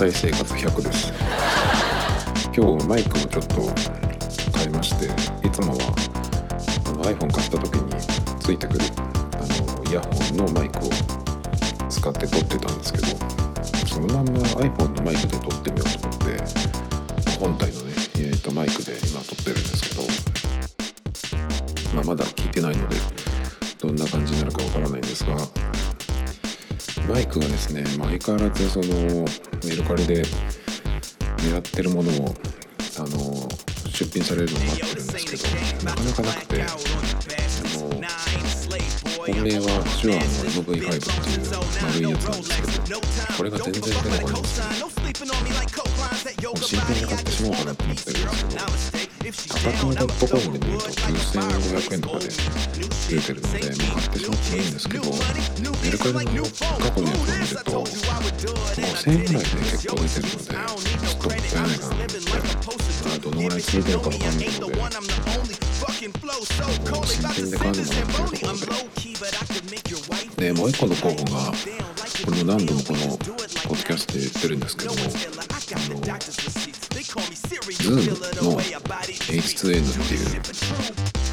再生活100です。今日マイクをちょっと変えましていつもはあの iPhone 買った時についてくるあのイヤホンのマイクを使って撮ってたんですけどそのまんま iPhone のマイクで相変わらずそのメルカリで狙ってるものをあの出品されるのを待ってるんですけどなかなかなくてあの本命は手話の MV5 っていう丸いやつなんですけどこれが全然出てこないんですよもう新品で買ってしまおうかなと思ってるんですけど価格のポップコーンで見ると9500円とかで出てるので、買ってしまってもいいんですけどメルカリの過去のやつを見ると5000円ぐらいで結構出てるのでちょっともったいないかなと思って、まあ、どのぐらい続いてるかわかんないので新品で買うのもなっていうところででもう一個の候補がこれも何度もこのポッドキャストで言ってるんですけどもあの Zoom の H2N っていう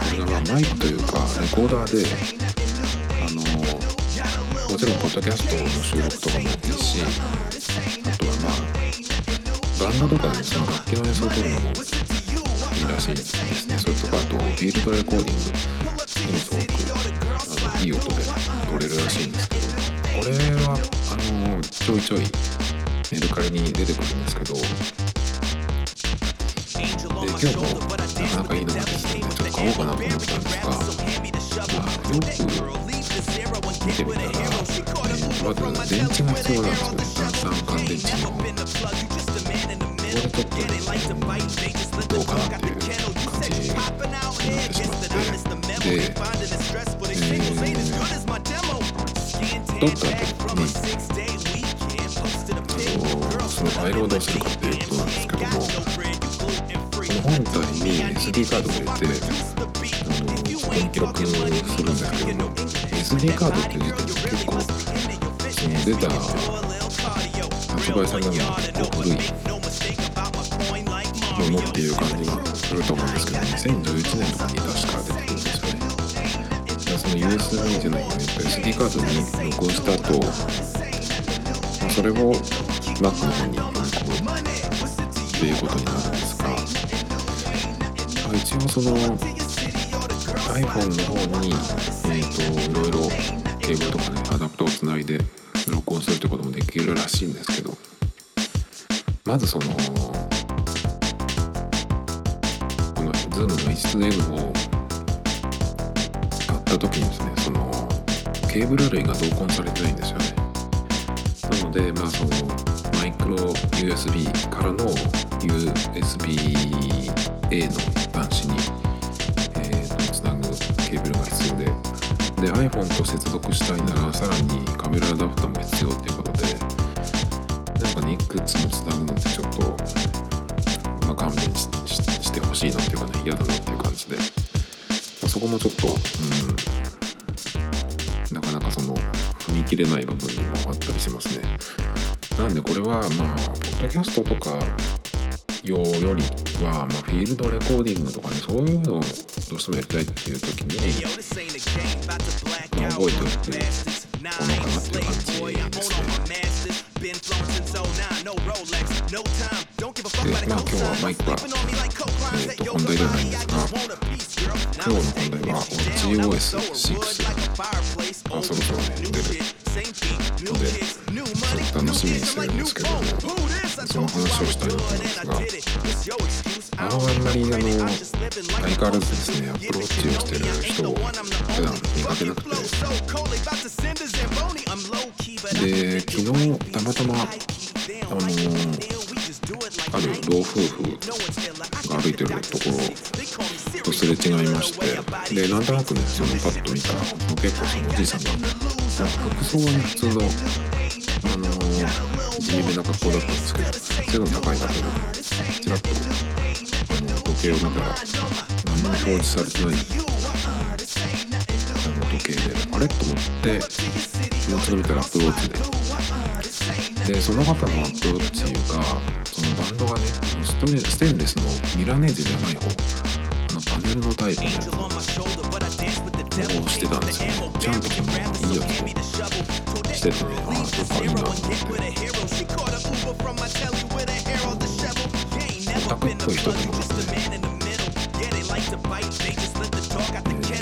これがマイクというかレコーダーでろんポッドキャストの収録とかもいいしあとはまあバンドとかでその楽器の演奏を取るのもいいらしいですね。それとかあとフィールドレコーディングにもすごくあのいい音で取れるらしいんですけどこれはあのちょいちょいメルカリに出てくるんですけどで今日もなかなかいいのがですねちょっと買おうかなと思ったんですが、よく見てみたら、えー、まず電池が必要なんですよね炭酸乾電池のこれちょっと、ね、どうかなっていう感じになってしまってで、えー、取った後にあのそのファイルをどうするかっていうことなんですけども本体に SD カードを入れて記録するんですけども SD カードって時点で結構その出た発売されたのが結構古いものっていう感じがすると思うんですけど2011年とかに確か出てくるんですよねその USB じゃないかね SD カードに録音した後それを Mac の方に読み込むっていうことになるんですが一応その iPhone の方に、えーと、いろいろケーブルとかねアダプターをつないで録音するってこともできるらしいんですけどまずそのこの Zoom の H2N を買った時にですねそのケーブル類が同梱されてないんですよね。なのでまあそのマイクロ USB からの USB-A の端子に、で iPhone と接続したいならさらにカメラアダプターも必要っていうことでなんかねいくつもつなぐのってちょっと、まあ、勘弁してほしいなっていうかね嫌だなっていう感じで、まあ、そこもちょっとうんなかなかその踏み切れない部分にもあったりしますね。なんでこれはまあポッドキャストとか用よりは、まあ、フィールドレコーディングとかねそういうのをどうしてもやりたいっていう時に、まあ、覚えておくものかなっていう感じですね。でまあ今日はマイクは、えー、と本題ではないんですが今日の本題は GOS6 がそろそろね出るので楽しみにしてるんですけど。その話をしたいと思いますがあのあんまりあの相変わらずですねアプローチをしてる人を普段見かけなくてで昨日たまたまあのある老夫婦が歩いてるところとすれ違いましてでなんとなくねそのパッと見たら結構そのおじいさんが服装はね普通のあの地味めな格好だったんですけど背の高い方がちらっとあの時計を見たら何も表示されてないあの時計であれ？と思ってもう一度見たらアプローチででその方のアップローチがそのバンドがねストレステンレスのミラネージじゃない方あのパネルのタイプのしてたんですよねちゃんとそのいいやつをしててねああそっかいいなと思ってオタクっぽい人でもですね、えー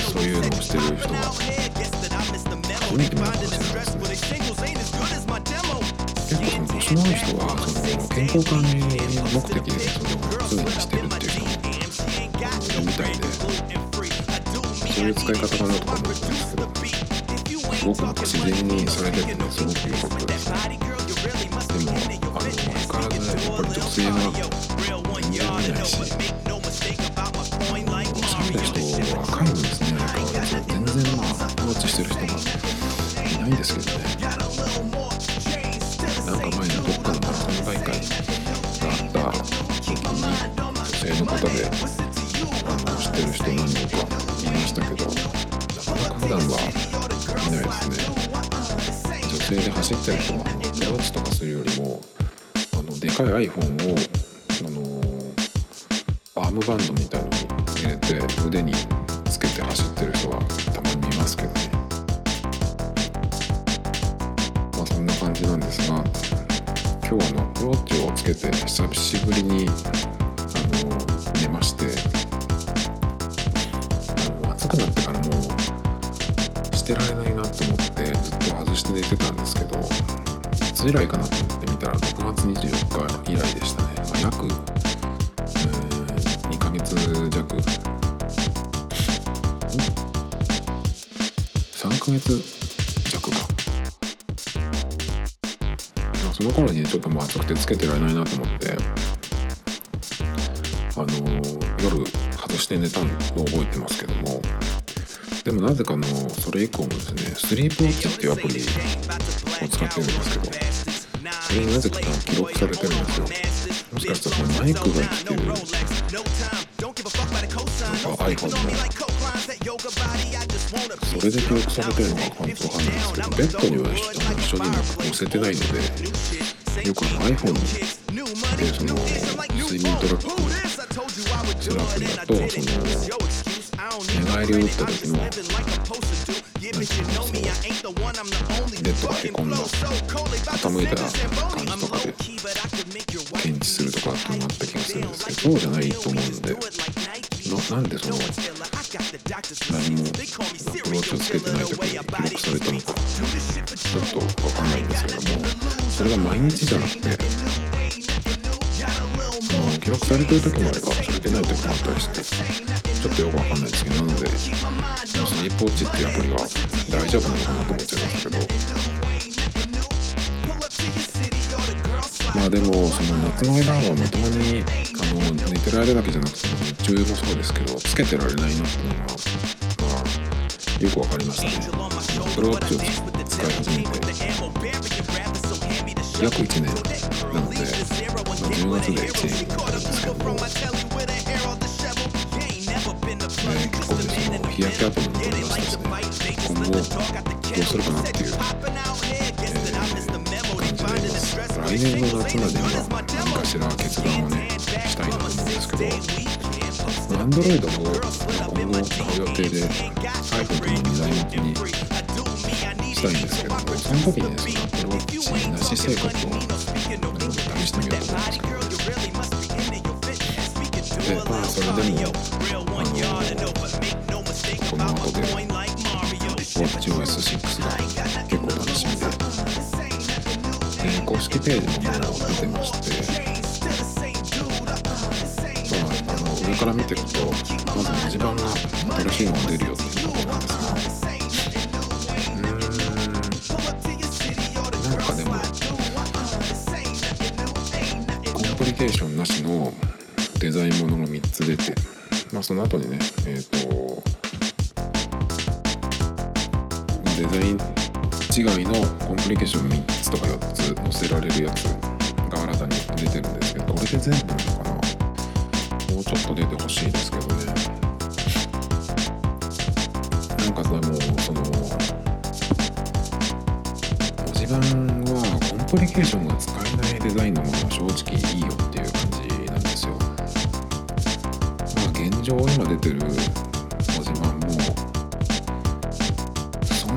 そういうのをしてる人が初めて見たかもしれないですね結構その年の多い人はその健康管理目的でそれを常にしてるっていう人もいるみたいでそういう使い方かなとか思ったんですけどすごくなんか自然にそれでねすごく良かったですねでもあの相変わらずやっぱり女性は全然見ないし喋る人若いんですね相変わらず全然まあアプローチしてる人走ってる人はあの手落ちとかするよりもあのでかい iPhone をあのアームバンドみたいのに入れて腕につけて走ってる人はたまに見ますけどね。まあそんな感じなんですが今日あのアプローチをつけて久しぶりにあの寝ましてあの暑くなってからもうしてられないなと思って。外して寝てたんですけどいつ以来かなと思って見たら6月24日以来でしたね、まあ、約、えー、2ヶ月弱。3ヶ月弱か。まあその頃にちょっともう暑くてつけてられないなと思ってあのー夜外して寝たのを覚えてますけどもでもなぜかのそれ以降もですねスリープウォッチっていうアプリを使ってるんですけどそれになぜか記録されてるんですよ。もしかしたらそのマイクが生きてるなんか iPhone のそれで記録されてるのかわかんないですけどベッドには一緒になんか載せてないのでよくあの iPhone でその睡眠トラックするアプリだとその寝返りを打った時のなんていうのそのベッドがへこんだ傾いた感じとかで検知するとかっていうのがあった気がするんですけどそうじゃないと思うのでななんでその何もアプローチをつけてない時に記録されたのかちょっと分かんないんですけどもそれが毎日じゃなくて記録されてる時もあればされてない時もあったりしてちょっとよくわかんリーチっていうアプリは大丈夫なのかなと思っちゃいますけど。まあでもその夏の間はまともにあの寝てられるだけじゃなくて日中もそうですけどつけてられないなっていうのが、まあ、よくわかりましたね。プローチを使い始めて約1年なので、まあ、10月で1年になるんですけど。も、ね、結構ねその日焼け跡も残りましたしね今後どうするかなっていう、えー感じでいます来年の夏までには何かしら決断をねしたいなと思うんですけど Android も今後買う予定で iPhone との2台持ちにしたいんですけどもその時にねその Apple Watch なし生活を試してみようと思うんですけどでまあそれでもあのこの後で WatchOS6 が結構楽しみで。で公式ページももう見てまして。まああの上から見てるとまず文字盤が新しいのが出るよっていうところなんですが。うーん。なんかでもコンプリケーションなしのデザインものが3つ出て。まあその後にねえっ、とデザイン違いのコンプリケーション3つとか4つ載せられるやつが新たに出てるんですけどこれで全部なのかな？もうちょっと出てほしいですけどねなんかでもその文字盤はコンプリケーションが使えないデザインのものは正直いいよっていう感じなんですよ。まあ現状今出てる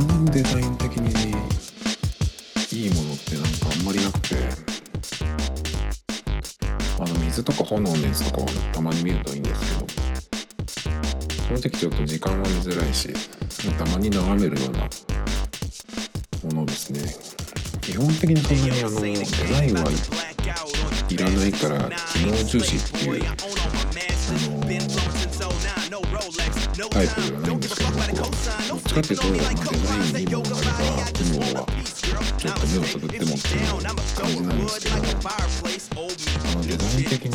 そんデザイン的にいいものってなんかあんまりなくてあの水とか炎のやつとかはたまに見るといいんですけど正直ちょっと時間は見づらいしたまに眺めるようなものですね。基本的にそんなにあのデザインはいらないから機能重視っていうあのタイプではちかっていうと、まあ、デザインにものがあれば機能はちょっと目をつぶってもっていう感じなんですけどあのデザイン的に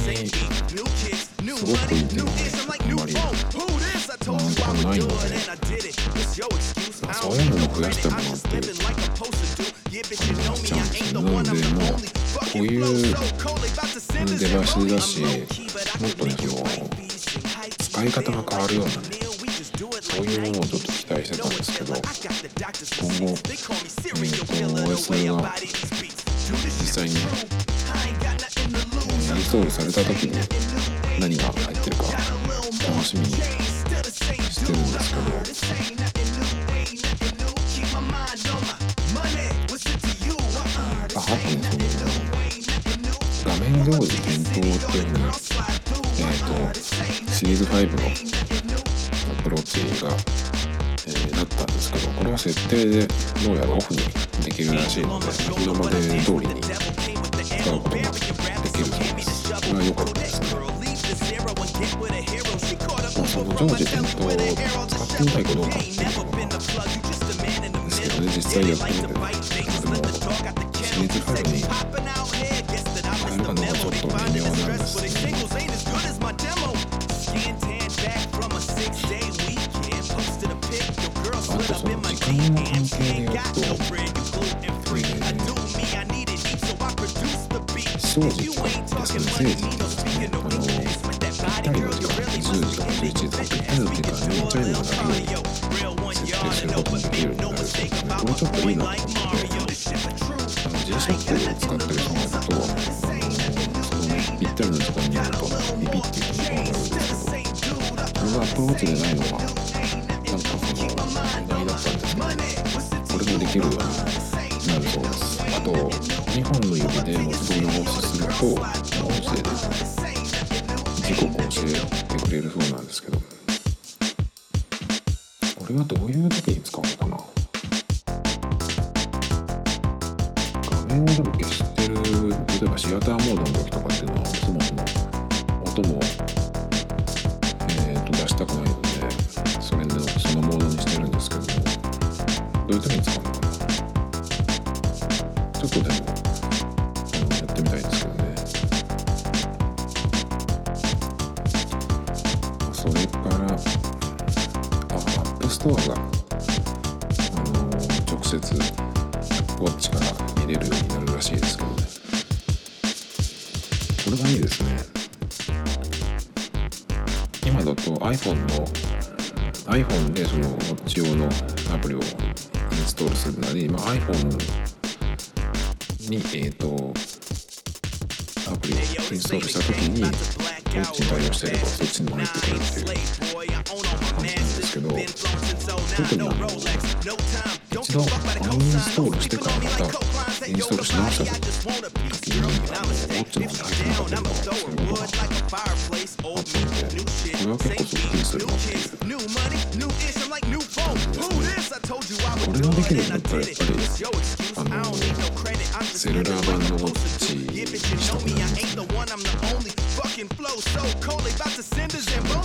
すごくいいっていうのはあんまりなんとかないので、まあ、そういうのを増やしたものって感じがしちゃうんですよなのでもうこういうデバイスだしもっとねその使い方が変わるようなね。今後、実際に、ね、インストールされた時に何が入ってるか楽しみにしてるんですけどああとねその画面上時点灯っていうえっ、とシリーズ5のアプローチが、です。けどこれは設定でどうやらオフにできるらしいので今まで通りに使うことができるそうですこれは良かったですねまあその常時点灯を使ってみたいかどうかっていうのはですけどね実際やってみてでもシリーズ5に変えるかどうかちょっと微妙なんですけど正時ですね、正時ですね、あの、ぴったりの時間、10時とか11時とかぴったりの時間にチャイムが鳴るように設定することもできるようになるそうですね。これちょっといいなと思って、あの、G-SHOCK を使ってる人だと、あの、そのね、ぴったりの時間にやると、ピピっていうふうになるんですけど、これが Apple Watch でないのは、れるそうなんですけど。これはどういう時に使うのかな。画面をでも消してる例えばシアターモードの時とかっていうのはこれがいいですね。今だと iPhone の iPhone でそのウォッチ用のアプリをインストールするなり、まあ、iPhone に、えー、とアプリをインストールした時にウォッチに対応してればそっちにも入ってくるっていう感じなんでけど特にあの一度アンインストールしてからまたインストールし直した時にあのウォッチの方に入ってなかったりとかそういうことがあったのでこれは結構すっきりするなっていうこれができるんだったらやっぱりあのセルラー版のウォッチにしたくな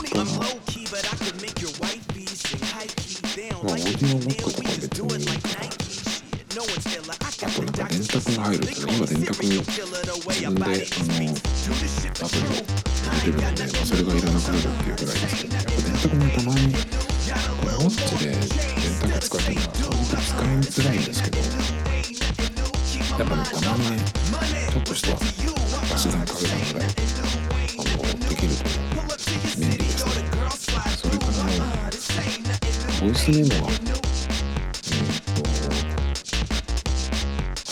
りますねリオモックとか別に、あとなんか電卓が入るって、今電卓自分であのアプリを入れるので、まあ、それがいらなくなるっていうぐらいですけどやっぱ電卓もたまにこれウォッチで電卓使ってるのは正直使いづらいんですけどやっぱねたまにねちょっとした足し算かけたぐらいあのできると便利ですねそれからねボイスメモは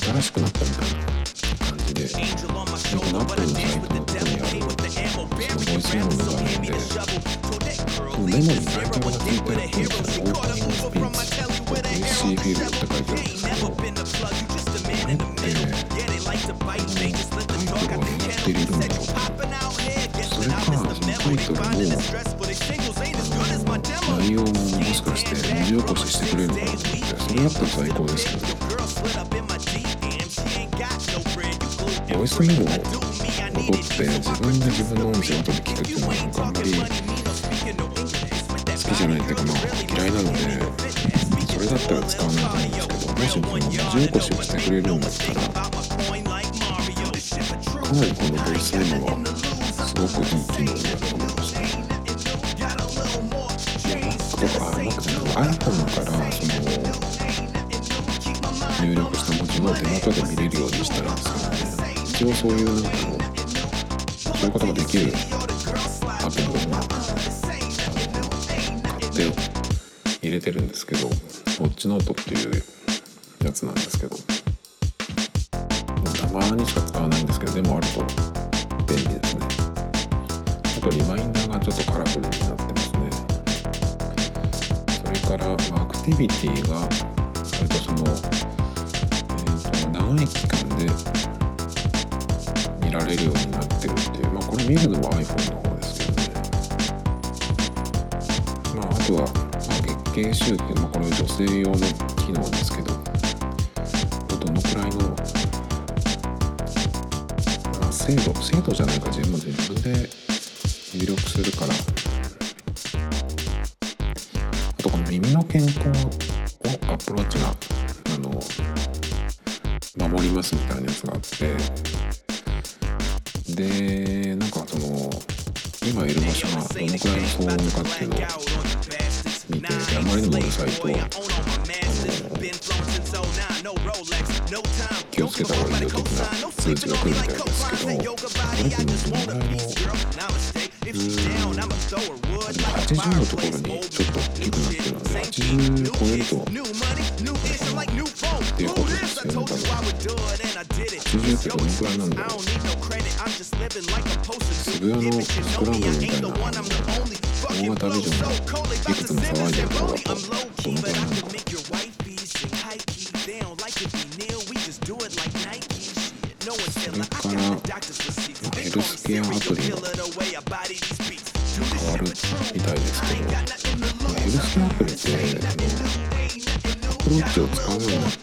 新しくなったみたいな感じで何分もないとこにある美味しいのがあるんでこのメモに大体がついてるっていうかオープンスピーツ美味しールって書いてあるんですけどタイトルっているんだろうそれかそのタイトル内容ももしかして文字起こししてくれるのかなと思ってそれだったら最高ですけどボイスメモを取って自分で自分の音声を後で聞くっていうのはなんかあんまり好きじゃないっていうかまあ嫌いなのでそれだったら使わないと思うんですけどもしその文字起こしをしてくれるんだったらかなりこのボイスメモはすごくいい機能になると思いました。Mac とか Mac じゃない iPhone からその入力した文字の手元で見れるようにしたらですね一応そういうのそういうことができるアプリをまあ買って入れてるんですけどウォッチノートっていうやつなんですけどたまにしか使わないんですけどでもあると便利ですねあとリマインダーがちょっとカラフルになってますね。それからアクティビティが割とその、えー、と長い期間で見られるようになってるっていう。まあこれ見るのは iPhone の方ですけどね。まああとは、まあ、月経周期まあこれ女性用の機能ですけどどのくらいの、まあ、精度精度じゃないか自分自分で入力するから。あとこの耳の健康をアプローチがあの守りますみたいなやつがあってでなんかその今いる場所がどのくらいの騒音かっていうのを見てあまりにもうるさいとあの気をつけた方がいいよ的な通知が来るみたいですけどこれってねどのぐらいのうーんあでも80のところにちょっと大きくなってるので80超えるとっていうことですよね多分80ってどのくらいなんだろう渋谷のスクランブルみたいな大型ビジョンがいくつも騒いでるところだとどのくらいなんだろうそれから、まあ、ヘルスケアアプリが変わるみたいですけど、ヘルスアプリってアプローチを使うようになって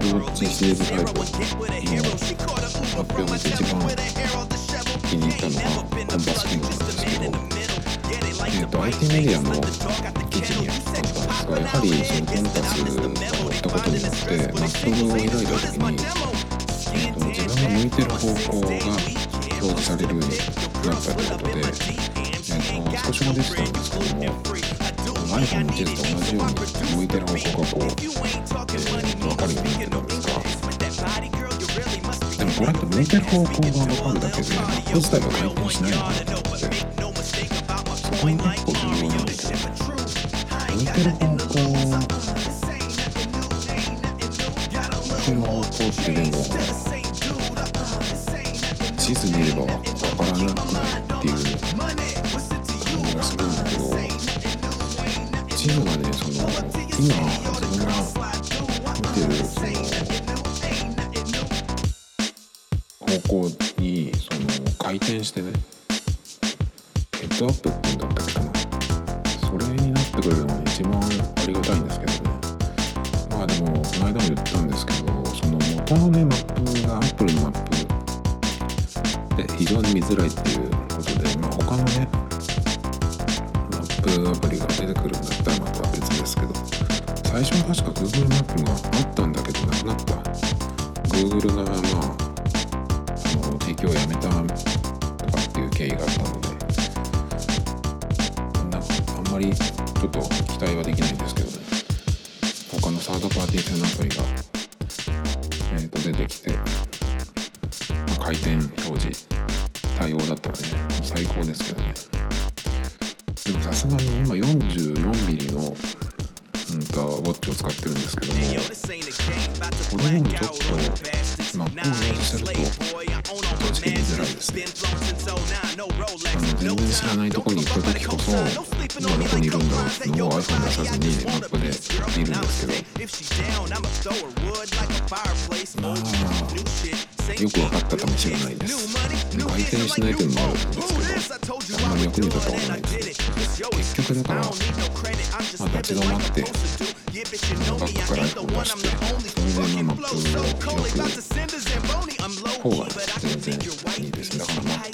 ウォッチシリーズ5の発表を見て一番気に入ったのがコンパスキングなんですけど、えっ、ー、と、IT メディアの記事にあったんですが、やはりそのコンパスを乗ったことによって、マップを開いた時に、えーと、自分が向いてる方向が表示されるようになったということで、えーと、少しも出てたんですけども、iPhone の地図と同じように向いてる方向がこう、えー、分かるようになってたんですがでもこれって向いてる方向が分かるだけでマップ自体が回転しないのかなと思ってそこが結構重要なんですよ向いてる方向向いてる方向ってでも地図見れば分か？らなくないっていうがね最初は確か Google マップがあったんだけどなくなった。Google がまああの提供をやめたとかっていう経緯があったのでなんかあんまりちょっと期待はできないんですけどね。知らないとこに行った時こそ今どこにいるんだろうっていうのを iPhone 出さずにマップで見るんですけどまあよく分かったかもしれないです回転しないというのもあるんですけどあんまり役に立たないです結局だからまあ立ち止まってバックから iPhone 出してそれでマップを開く方がいいですだからマッ